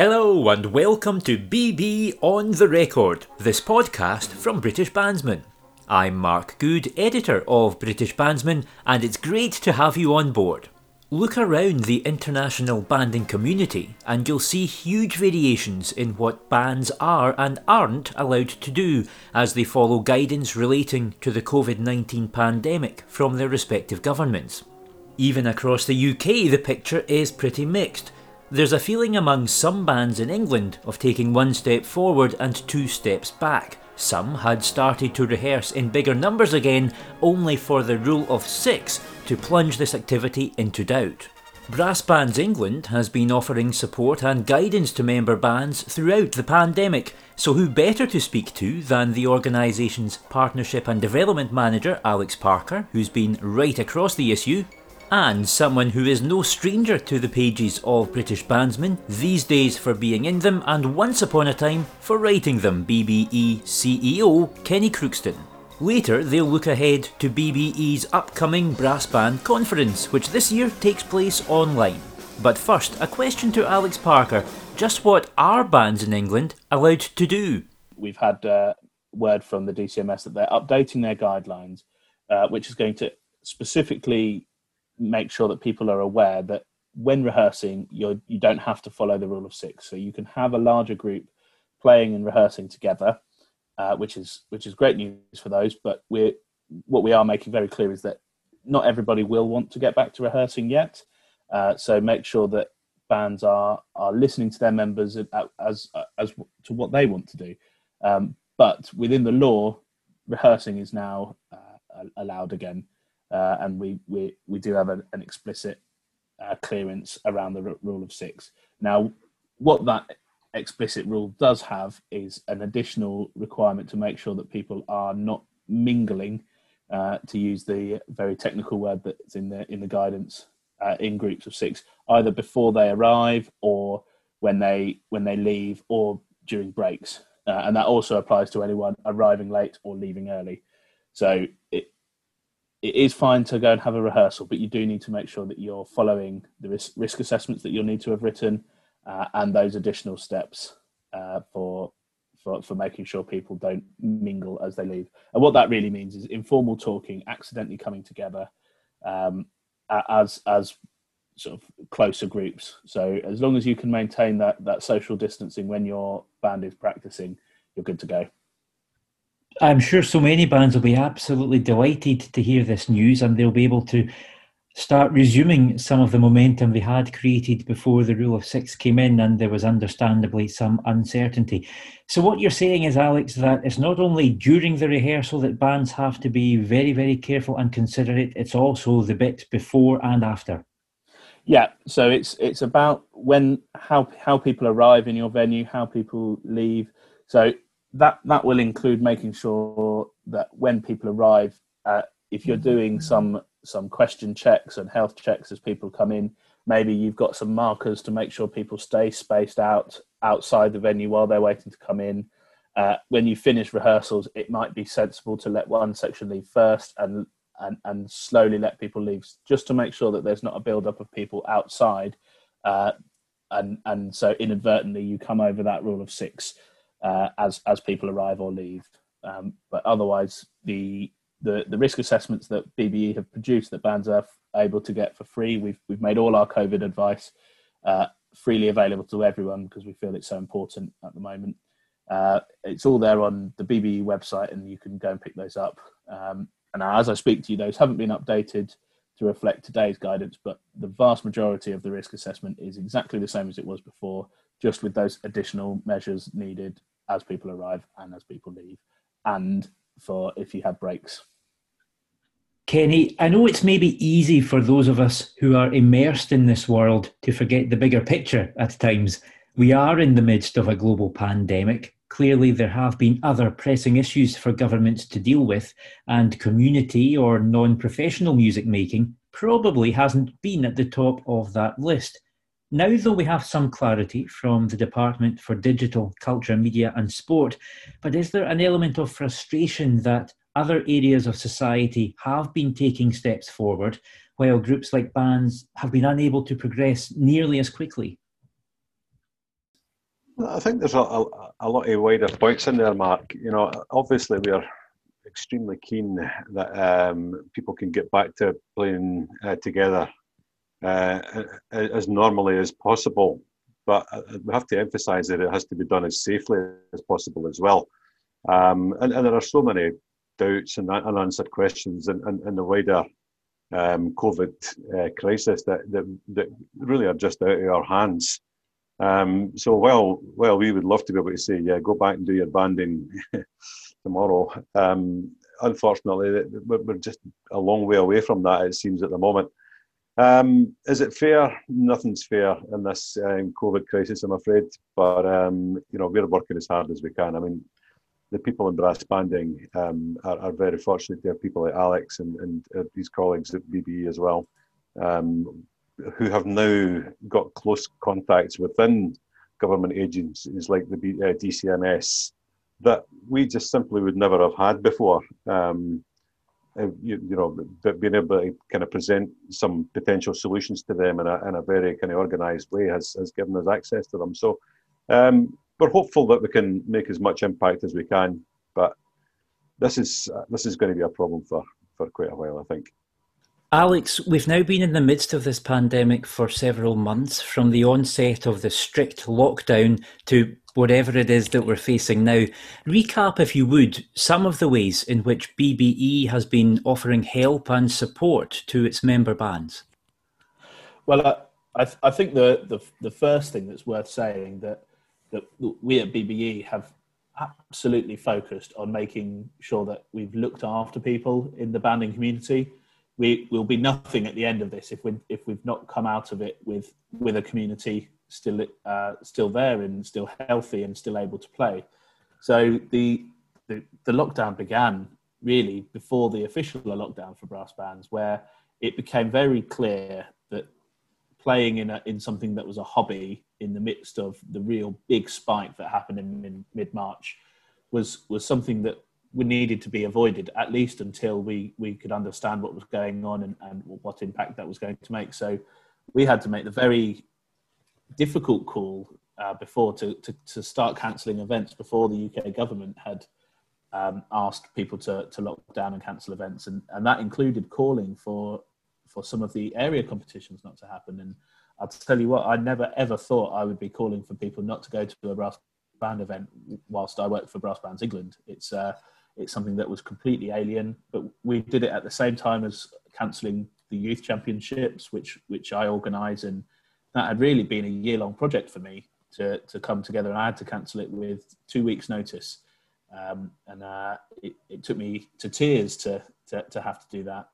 Hello and welcome to BB on the Record, this podcast from British Bandsman. I'm Mark Good, editor of British Bandsman, and it's great to have you on board. Look around the international banding community and you'll see huge variations in what bands are and aren't allowed to do as they follow guidance relating to the COVID 19 pandemic from their respective governments. Even across the UK, the picture is pretty mixed. There's a feeling among some bands in England of taking one step forward and two steps back. Some had started to rehearse in bigger numbers again, only for the rule of six to plunge this activity into doubt. Brass Bands England has been offering support and guidance to member bands throughout the pandemic, so who better to speak to than the organisation's Partnership and Development Manager Alex Parker, who's been right across the issue, and someone who is no stranger to the pages of British Bandsman, these days for being in them and once upon a time for writing them, BBE CEO Kenny Crookston. Later, they'll look ahead to BBE's upcoming brass band conference, which this year takes place online. But first, a question to Alex Parker just what are bands in England allowed to do? We've had uh, word from the DCMS that they're updating their guidelines, uh, which is going to specifically make sure that people are aware that when rehearsing, you're, you don't have to follow the rule of six. So you can have a larger group playing and rehearsing together, uh, which is which is great news for those. But we're what we are making very clear is that not everybody will want to get back to rehearsing yet. Uh, so make sure that bands are are listening to their members as as, as to what they want to do. Um, but within the law, rehearsing is now uh, allowed again uh, and we, we we do have a, an explicit uh, clearance around the r- rule of six. Now, what that explicit rule does have is an additional requirement to make sure that people are not mingling, uh, to use the very technical word that's in the in the guidance, uh, in groups of six, either before they arrive or when they when they leave or during breaks. Uh, and that also applies to anyone arriving late or leaving early. So it, is fine to go and have a rehearsal, but you do need to make sure that you're following the risk, risk assessments that you'll need to have written uh, and those additional steps uh, for, for for making sure people don't mingle as they leave. And what that really means is informal talking, accidentally coming together um, as as sort of closer groups. So as long as you can maintain that that social distancing when your band is practicing, you're good to go. I'm sure so many bands will be absolutely delighted to hear this news and they'll be able to start resuming some of the momentum they had created before the rule of six came in and there was understandably some uncertainty. So, what you're saying is, Alex, that it's not only during the rehearsal that bands have to be very, very careful and considerate, it's also the bit before and after. Yeah, so it's it's about when how how people arrive in your venue, how people leave. So that that will include making sure that when people arrive, uh, if you're doing some some question checks and health checks as people come in, maybe you've got some markers to make sure people stay spaced out outside the venue while they're waiting to come in. Uh, when you finish rehearsals, it might be sensible to let one section leave first and and, and slowly let people leave, just to make sure that there's not a build up of people outside, uh, and and so inadvertently you come over that rule of six uh, as as people arrive or leave. Um, but otherwise, the, the the risk assessments that BBE have produced that bands are able to get for free, we've we've made all our COVID advice uh, freely available to everyone because we feel it's so important at the moment. Uh, it's all there on the BBE website, and you can go and pick those up. Um, and as I speak to you, those haven't been updated to reflect today's guidance, but the vast majority of the risk assessment is exactly the same as it was before, just with those additional measures needed as people arrive and as people leave, and for if you have breaks. Kenny, I know it's maybe easy for those of us who are immersed in this world to forget the bigger picture at times. We are in the midst of a global pandemic. Clearly, there have been other pressing issues for governments to deal with, and community or non professional music making probably hasn't been at the top of that list. Now, though, we have some clarity from the Department for Digital, Culture, Media and Sport, but is there an element of frustration that other areas of society have been taking steps forward while groups like bands have been unable to progress nearly as quickly? I think there's a, a, a, lot of wider points in there, Mark. You know, obviously we are extremely keen that um, people can get back to playing uh, together uh, as normally as possible. But uh, we have to emphasise that it has to be done as safely as possible as well. Um, and, and, there are so many doubts and unanswered questions in, in, in the wider um, COVID uh, crisis that, that, that really are just out of our hands. Um, so while while we would love to be able to say, yeah, go back and do your banding tomorrow, um, unfortunately, we're just a long way away from that. It seems at the moment. Um, is it fair? Nothing's fair in this um, COVID crisis, I'm afraid. But um, you know, we're working as hard as we can. I mean, the people in brass banding um, are, are, very fortunate to have people like Alex and, and uh, these colleagues at BBE as well, um, who have now got close contacts within government agencies like the B, uh, DCMS that we just simply would never have had before. Um, uh, you, you, know, being able to kind of present some potential solutions to them in a, in a very kind of organised way has, has given us access to them. So um, we're hopeful that we can make as much impact as we can, but this is uh, this is going to be a problem for, for quite a while, I think. Alex, we've now been in the midst of this pandemic for several months, from the onset of the strict lockdown to whatever it is that we're facing now. Recap, if you would, some of the ways in which BBE has been offering help and support to its member bands. Well, uh, I, th- I, think the, the, the first thing that's worth saying that that we at BBE have absolutely focused on making sure that we've looked after people in the banding community we will be nothing at the end of this if we if we've not come out of it with with a community still uh, still there and still healthy and still able to play. So the, the the lockdown began really before the official lockdown for brass bands, where it became very clear that playing in a, in something that was a hobby in the midst of the real big spike that happened in, mid March was was something that we needed to be avoided at least until we we could understand what was going on and, and what impact that was going to make. So we had to make the very difficult call uh, before to, to, to start cancelling events before the UK government had um, asked people to, to lock down and cancel events, and, and that included calling for for some of the area competitions not to happen. And I'll tell you what, I never ever thought I would be calling for people not to go to a brass band event whilst I worked for Brass Bands England. It's uh, it's something that was completely alien, but we did it at the same time as cancelling the youth championships, which which I organise, and that had really been a year long project for me to to come together, and I had to cancel it with two weeks' notice, um, and uh, it, it took me to tears to, to to have to do that.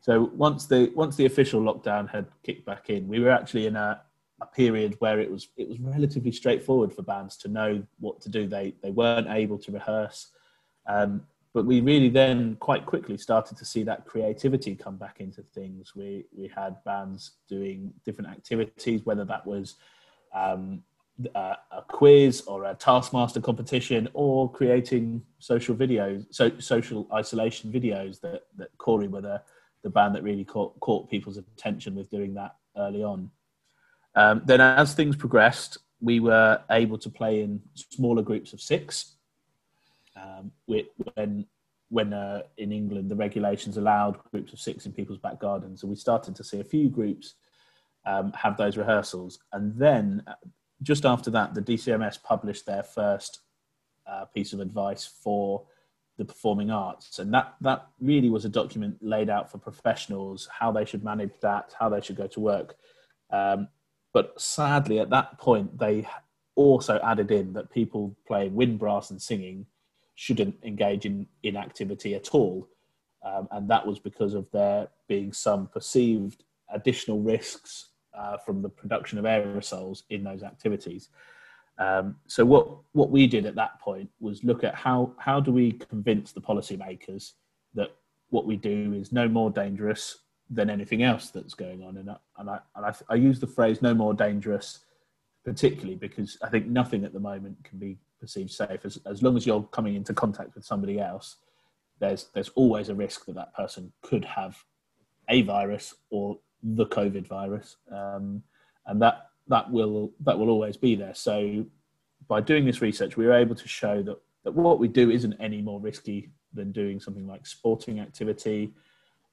So once the once the official lockdown had kicked back in, we were actually in a, a period where it was it was relatively straightforward for bands to know what to do. They they weren't able to rehearse. Um, but we really then quite quickly started to see that creativity come back into things. We we had bands doing different activities, whether that was um, a, a, quiz or a taskmaster competition, or creating social videos, so social isolation videos. That that Cory were the the band that really caught caught people's attention with doing that early on. Um, then as things progressed, we were able to play in smaller groups of six um, when when uh, in England the regulations allowed groups of six in people's back gardens, so we started to see a few groups um, have those rehearsals, and then uh, just after that, the DCMS published their first uh, piece of advice for the performing arts, and that that really was a document laid out for professionals how they should manage that, how they should go to work. Um, but sadly, at that point, they also added in that people playing wind brass and singing shouldn't engage in inactivity at all. Um, and that was because of there being some perceived additional risks uh, from the production of aerosols in those activities. Um, so what what we did at that point was look at how how do we convince the policymakers that what we do is no more dangerous than anything else that's going on, and and I, and I, I use the phrase no more dangerous particularly because I think nothing at the moment can be perceived safe. As, as long as you're coming into contact with somebody else, there's there's always a risk that that person could have a virus or the COVID virus, um, and that that will that will always be there. So by doing this research, we were able to show that, that what we do isn't any more risky than doing something like sporting activity.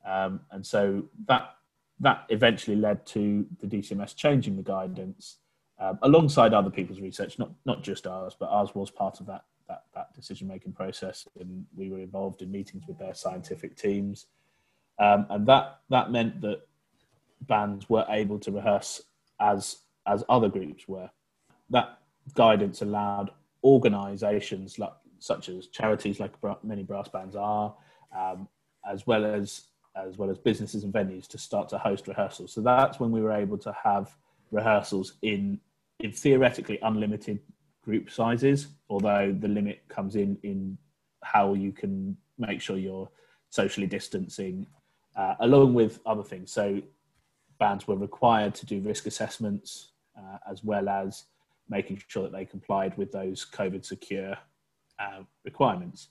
Um, and so that that eventually led to the DCMS changing the guidance um, alongside other people's research, not not just ours, but ours was part of that that, that decision making process, and we were involved in meetings with their scientific teams, um, and that that meant that bands were able to rehearse as as other groups were. That guidance allowed organisations like such as charities like many brass bands are, um, as well as as well as businesses and venues to start to host rehearsals. So that's when we were able to have rehearsals in in theoretically unlimited group sizes, although the limit comes in in how you can make sure you're socially distancing, uh, along with other things. So bands were required to do risk assessments uh, as well as making sure that they complied with those COVID secure uh, requirements.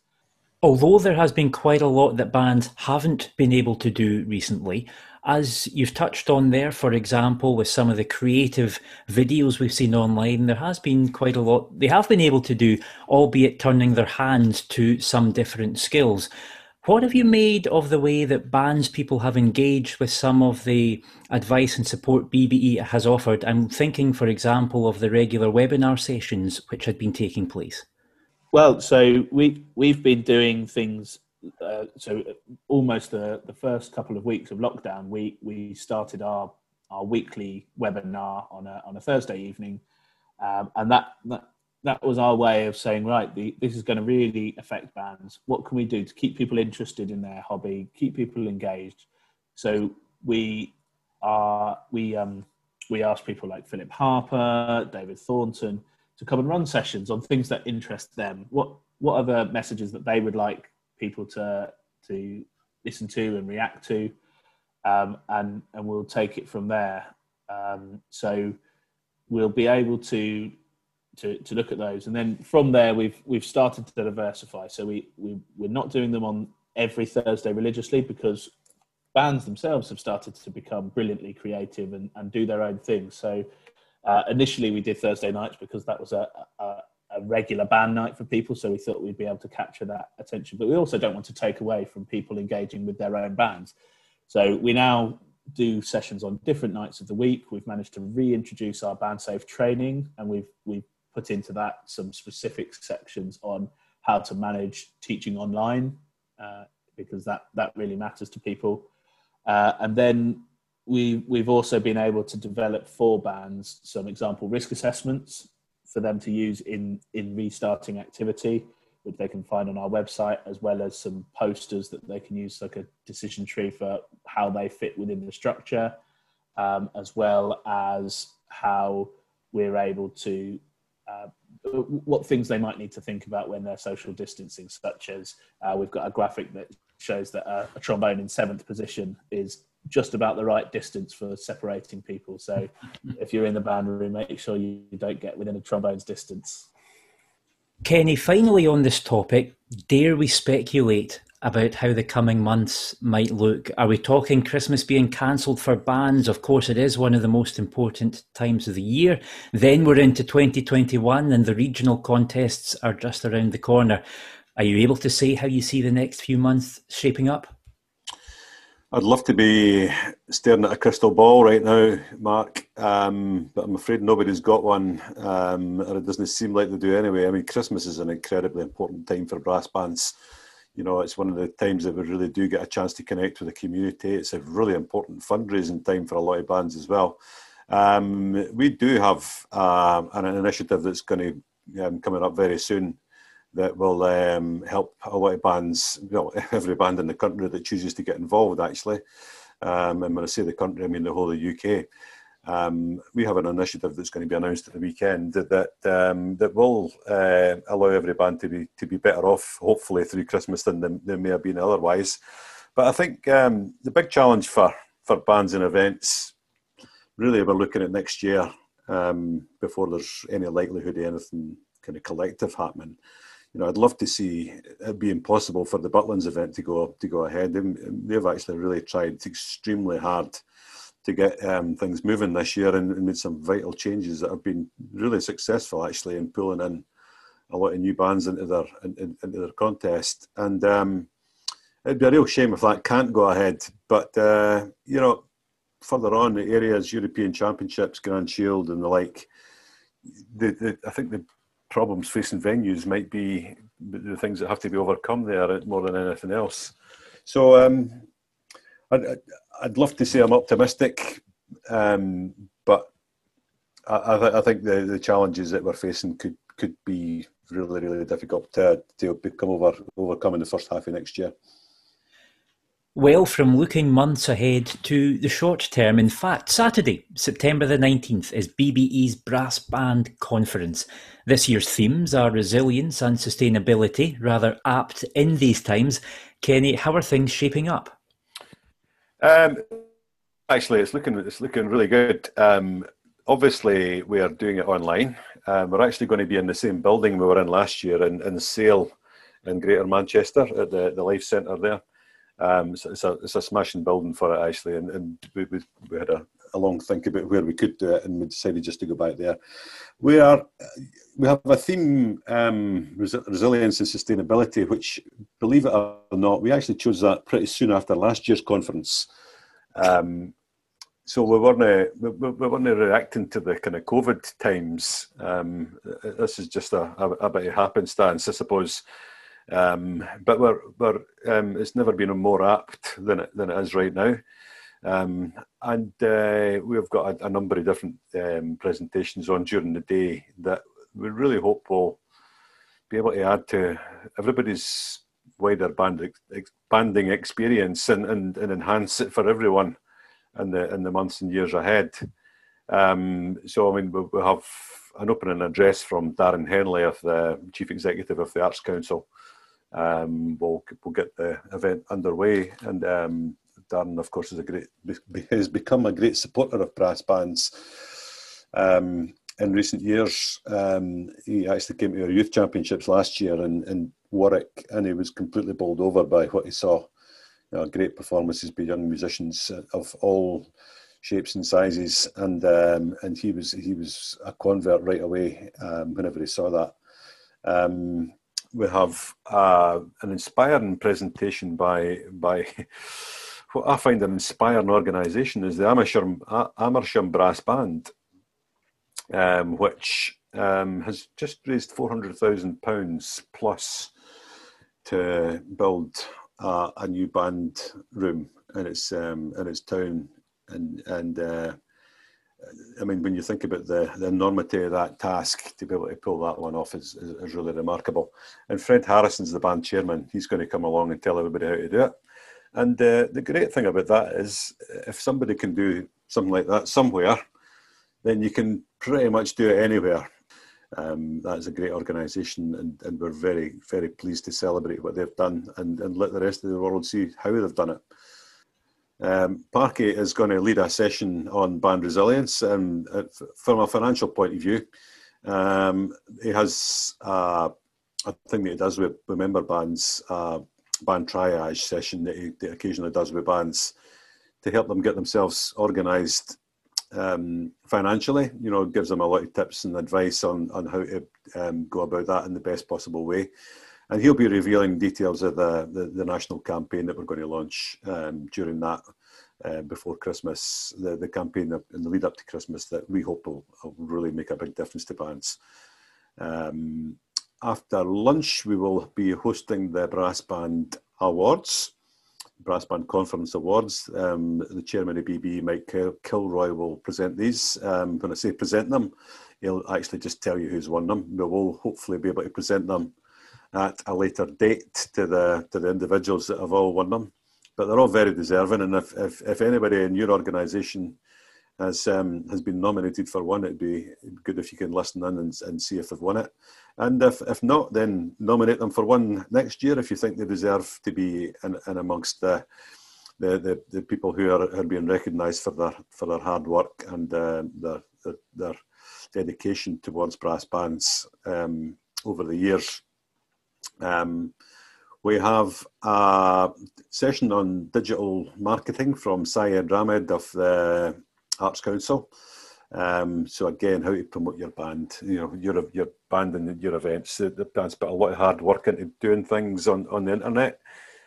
Although there has been quite a lot that bands haven't been able to do recently, as you've touched on there, for example, with some of the creative videos we've seen online, there has been quite a lot they have been able to do, albeit turning their hands to some different skills. What have you made of the way that bands people have engaged with some of the advice and support BBE has offered? I'm thinking, for example, of the regular webinar sessions which had been taking place. Well, so we we've been doing things. Uh, so almost the, the first couple of weeks of lockdown, we we started our our weekly webinar on a on a Thursday evening, um, and that, that that was our way of saying right, the, this is going to really affect bands. What can we do to keep people interested in their hobby, keep people engaged? So we are we um we asked people like Philip Harper, David Thornton to come and run sessions on things that interest them. What what the messages that they would like people to to listen to and react to, um, and and we'll take it from there. Um, so we'll be able to, to to look at those, and then from there we've we've started to diversify. So we we we're not doing them on every Thursday religiously because bands themselves have started to become brilliantly creative and, and do their own thing. So uh, initially, we did Thursday nights because that was a, a, a, regular band night for people, so we thought we'd be able to capture that attention. But we also don't want to take away from people engaging with their own bands. So we now do sessions on different nights of the week. We've managed to reintroduce our band safe training, and we've we've put into that some specific sections on how to manage teaching online uh, because that that really matters to people. Uh, and then we, we've also been able to develop for bands some example risk assessments for them to use in, in restarting activity, which they can find on our website, as well as some posters that they can use like a decision tree for how they fit within the structure, um, as well as how we're able to uh, what things they might need to think about when they're social distancing, such as uh, we've got a graphic that shows that a, a trombone in seventh position is just about the right distance for separating people. So if you're in the band room, make sure you don't get within a trombone's distance. Kenny, finally on this topic, dare we speculate about how the coming months might look? Are we talking Christmas being cancelled for bands? Of course, it is one of the most important times of the year. Then we're into 2021 and the regional contests are just around the corner. Are you able to say how you see the next few months shaping up? I'd love to be staring at a crystal ball right now, Mark, um, but I'm afraid nobody's got one, um, or it doesn't seem like they do anyway. I mean, Christmas is an incredibly important time for brass bands. You know, it's one of the times that we really do get a chance to connect with the community. It's a really important fundraising time for a lot of bands as well. Um, we do have uh, an initiative that's going to um, coming up very soon that will um, help a lot of bands, well, every band in the country that chooses to get involved, actually. Um, and when I say the country, I mean the whole of the UK. Um, we have an initiative that's going to be announced at the weekend that that, um, that will uh, allow every band to be to be better off, hopefully through Christmas than they, they may have been otherwise. But I think um, the big challenge for for bands and events, really, we're looking at next year um, before there's any likelihood of anything kind of collective happening you know, I'd love to see it being possible for the Butlins event to go to go ahead. They've actually really tried extremely hard to get um, things moving this year and, and, made some vital changes that have been really successful actually in pulling in a lot of new bands into their in, into their contest. And um, it'd be a real shame if that can't go ahead. But uh, you know, further on the areas, European Championships, Grand Shield, and the like. The, the, I think the problems facing venues might be the things that have to be overcome there more than anything else. So um, I'd, I'd love to say I'm optimistic, um, but I, I, th- I, think the, the challenges that we're facing could could be really really difficult to, to become over overcome in the first half of next year. Well, from looking months ahead to the short term, in fact, Saturday, September the 19th, is BBE's Brass Band Conference. This year's themes are resilience and sustainability, rather apt in these times. Kenny, how are things shaping up? Um, actually, it's looking it's looking really good. Um, obviously, we are doing it online. Um, we're actually going to be in the same building we were in last year in, in Sale in Greater Manchester at the, the Life Centre there. Um, it's, a, it's a smashing building for it actually, and, and we, we, we had a, a, long think about where we could do it, and we decided just to go back there. We are we have a theme um, resilience and sustainability, which, believe it or not, we actually chose that pretty soon after last year's conference. Um, so we weren't we, we weren't reacting to the kind of COVID times. Um, this is just a, a, a bit of happenstance, I suppose. Um, but we're, we're, um, it's never been more apt than it, than it is right now. Um, and uh, we've got a, a, number of different um, presentations on during the day that we really hope will be able to add to everybody's wider band, expanding experience and, and, and enhance it for everyone in the in the months and years ahead. Um, so I mean, we, we have an opening address from Darren Henley, of the Chief Executive of the Arts Council, um, we'll we'll get the event underway. And um, Darren, of course, is a great has become a great supporter of brass bands. Um, in recent years, um, he actually came to our youth championships last year in, in Warwick, and he was completely bowled over by what he saw. You know, great performances by young musicians of all shapes and sizes, and um, and he was he was a convert right away um, whenever he saw that. Um, we have uh, an inspiring presentation by by what I find an inspiring organisation is the Amersham, Amersham Brass Band, um, which um, has just raised four hundred thousand pounds plus to build uh, a new band room in its um, in its town and and. Uh, I mean, when you think about the, the enormity of that task, to be able to pull that one off is, is, is, really remarkable. And Fred Harrison's the band chairman. He's going to come along and tell everybody how to do it. And uh, the great thing about that is if somebody can do something like that somewhere, then you can pretty much do it anywhere. Um, that is a great organisation, and, and we're very, very pleased to celebrate what they've done and, and let the rest of the world see how they've done it. Um, Parky is going to lead a session on band resilience, uh, from a financial point of view, um, he has uh, a thing that he does with, with member bands, uh, band triage session that he, that occasionally does with bands to help them get themselves organised um, financially. You know, gives them a lot of tips and advice on on how to um, go about that in the best possible way and he'll be revealing details of the, the, the national campaign that we're going to launch um, during that uh, before Christmas, the, the campaign in the lead up to Christmas that we hope will, will really make a big difference to bands. Um, after lunch, we will be hosting the Brass Band Awards, Brass Band Conference Awards. Um, the chairman of BB, Mike Kilroy, will present these. Um, when I say present them, he'll actually just tell you who's won them. We will hopefully be able to present them at a later date to the to the individuals that have all won them. But they're all very deserving, and if if, if anybody in your organisation has um, has been nominated for one, it'd be good if you can listen in and, and see if they've won it. And if, if not, then nominate them for one next year if you think they deserve to be in, in amongst the, the, the, the people who are, are being recognised for their for their hard work and uh, their, their, their dedication towards brass bands um, over the years. Um, We have a session on digital marketing from Syed Ramid of the Arts Council. Um, so again, how to promote your band, you know, your your band and your events. That's put a lot of hard work into doing things on, on the internet.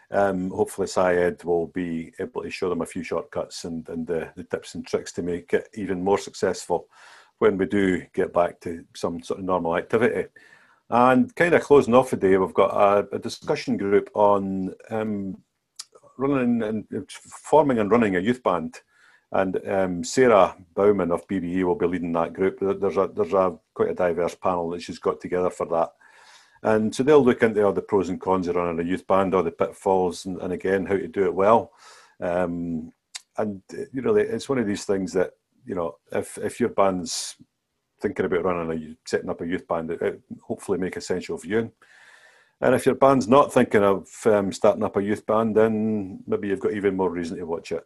Um, hopefully, Syed will be able to show them a few shortcuts and, and the, the tips and tricks to make it even more successful when we do get back to some sort of normal activity. And kind of closing off the day, we've got a, a discussion group on um, running and forming and running a youth band. And um, Sarah Bowman of BBE will be leading that group. There's a there's a quite a diverse panel that she's got together for that. And so they'll look into all the pros and cons of running a youth band, all the pitfalls, and, and again how to do it well. Um, and you know, it's one of these things that you know, if if your band's thinking about running a setting up a youth band, it, it hopefully make a essential viewing. And if your band's not thinking of um, starting up a youth band, then maybe you've got even more reason to watch it.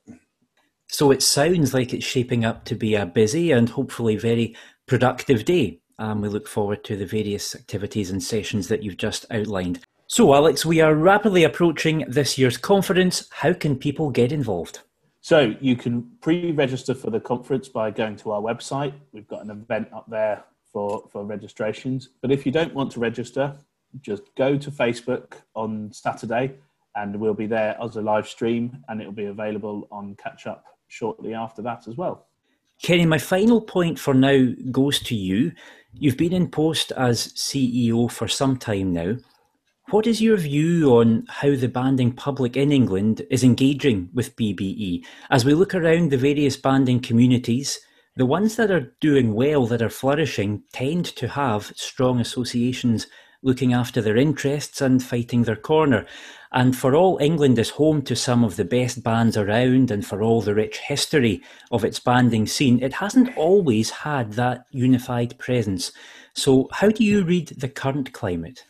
So it sounds like it's shaping up to be a busy and hopefully very productive day. And we look forward to the various activities and sessions that you've just outlined. So, Alex, we are rapidly approaching this year's conference. How can people get involved? So, you can pre register for the conference by going to our website. We've got an event up there for, for registrations. But if you don't want to register, just go to Facebook on Saturday and we'll be there as a live stream and it'll be available on Catch Up shortly after that as well. Kenny, my final point for now goes to you. You've been in post as CEO for some time now. What is your view on how the banding public in England is engaging with BBE? As we look around the various banding communities, the ones that are doing well, that are flourishing, tend to have strong associations looking after their interests and fighting their corner. And for all England is home to some of the best bands around and for all the rich history of its banding scene, it hasn't always had that unified presence. So, how do you read the current climate?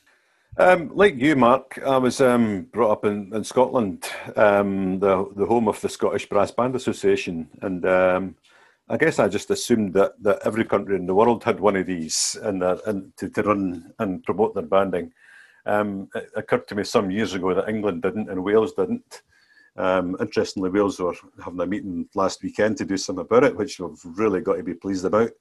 Um, like you, Mark, I was um, brought up in, in Scotland, um, the the home of the Scottish Brass Band Association, and um, I guess I just assumed that, that every country in the world had one of these and, uh, and to, to run and promote their banding. Um, it occurred to me some years ago that England didn't and Wales didn't. Um, interestingly, Wales were having a meeting last weekend to do something about it, which we've really got to be pleased about.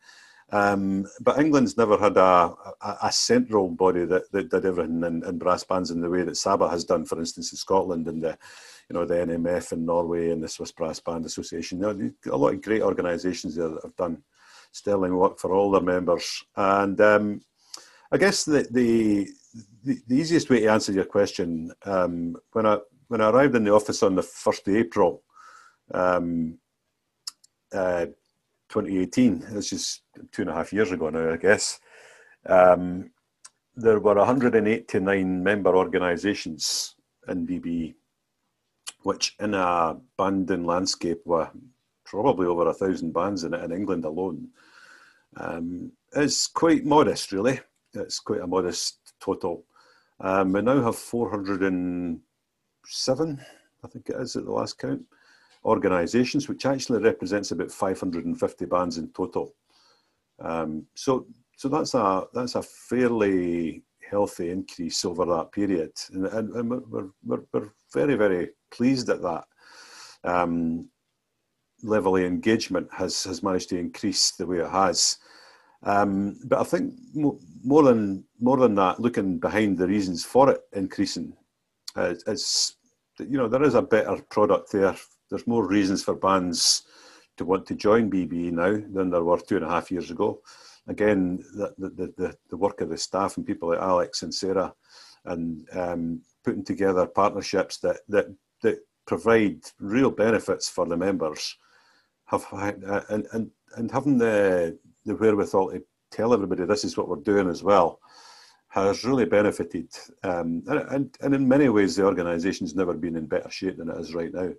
Um, but England's never had a, a, a, central body that, that did everything in, in, brass bands in the way that SABA has done, for instance, in Scotland and the, you know, the NMF in Norway and the Swiss Brass Band Association. You know, a lot of great organisations there that have done sterling work for all their members. And um, I guess the, the, the, easiest way to answer your question, um, when I when I arrived in the office on the first of April, um, uh, 2018, this is two and a half years ago now, I guess, um, there were 189 member organisations in BBE, which in a banding landscape were probably over a thousand bands in it in England alone. Um, it's quite modest, really. It's quite a modest total. Um, we now have 407, I think it is at the last count organisations, which actually represents about 550 bands in total. Um, so, so that's a that's a fairly healthy increase over that period, and, and, we're, we're, we're very very pleased at that. Um, level of engagement has has managed to increase the way it has. Um, but I think more than more than that, looking behind the reasons for it increasing, uh, it's you know there is a better product there there's more reasons for bands to want to join BBE now than there were two and a half years ago. Again, the, the, the, the work of the staff and people like Alex and Sarah and um, putting together partnerships that, that, that provide real benefits for the members have uh, and, and, and having the, the wherewithal to tell everybody this is what we're doing as well has really benefited. Um, and, and, and in many ways, the organisation's never been in better shape than it is right now.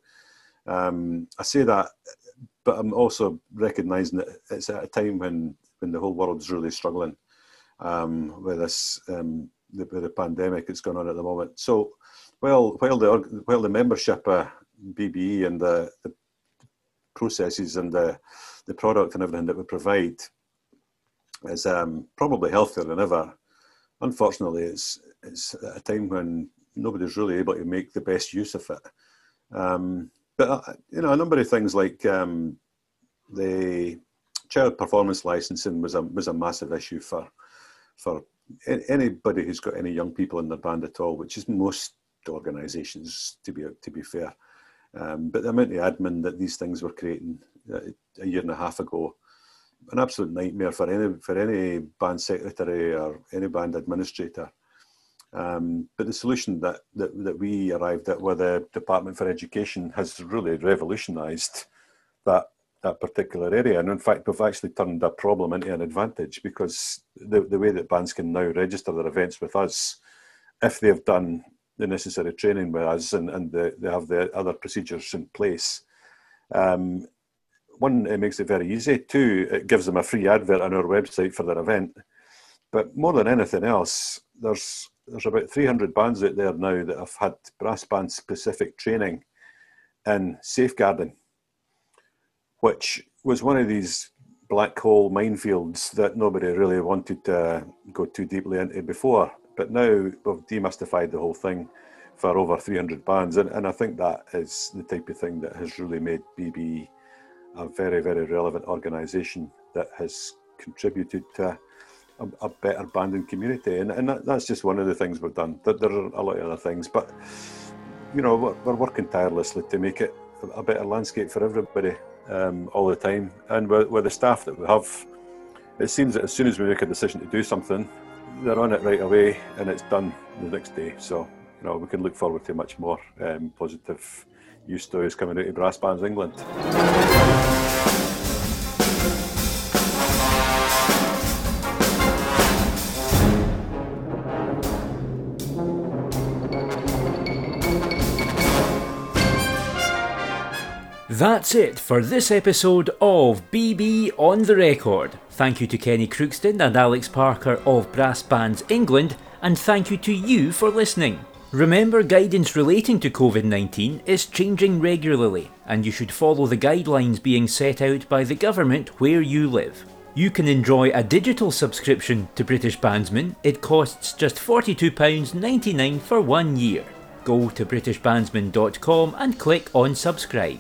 Um, I say that, but I'm also recognising that it's at a time when when the whole world's really struggling um, with this um, the, with the pandemic that's going on at the moment. So, while while the while the membership uh, BBE and the, the processes and the the product and everything that we provide is um, probably healthier than ever. Unfortunately, it's it's a time when nobody's really able to make the best use of it. Um, but uh, you know, a number of things like um, the child performance licensing was a was a massive issue for for anybody who's got any young people in their band at all, which is most organisations, to be to be fair. Um, but the amount of admin that these things were creating uh, a year and a half ago, an absolute nightmare for any for any band secretary or any band administrator. Um, but the solution that, that that we arrived at with the Department for Education has really revolutionised that that particular area. And in fact, we've actually turned a problem into an advantage because the, the way that bands can now register their events with us, if they've done the necessary training with us and, and the, they have the other procedures in place, um, one, it makes it very easy. Two, it gives them a free advert on our website for their event. But more than anything else, there's there's about 300 bands out there now that have had brass band specific training in safeguarding which was one of these black hole minefields that nobody really wanted to go too deeply into before. But now we've demystified the whole thing for over 300 bands, and, and I think that is the type of thing that has really made BB a very, very relevant organisation that has contributed to a, a, better banding community. And, and that, that's just one of the things we've done. There, there are a lot of other things, but you know, we're, we're working tirelessly to make it a better landscape for everybody um, all the time. And with, with the staff that we have, it seems that as soon as we make a decision to do something, they're on it right away and it's done the next day. So, you know, we can look forward to much more um, positive news stories coming out of Brass Bands England. That's it for this episode of BB on the Record. Thank you to Kenny Crookston and Alex Parker of Brass Bands England, and thank you to you for listening. Remember, guidance relating to COVID 19 is changing regularly, and you should follow the guidelines being set out by the government where you live. You can enjoy a digital subscription to British Bandsman. It costs just £42.99 for one year. Go to BritishBandsman.com and click on subscribe.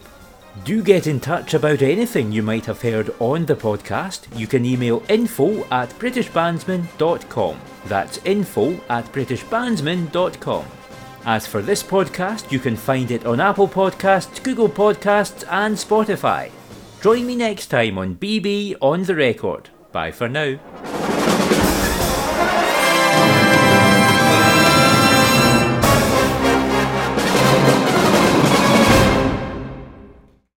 Do get in touch about anything you might have heard on the podcast. You can email info at britishbandsman.com. That's info at britishbandsman.com. As for this podcast, you can find it on Apple Podcasts, Google Podcasts, and Spotify. Join me next time on BB on the Record. Bye for now.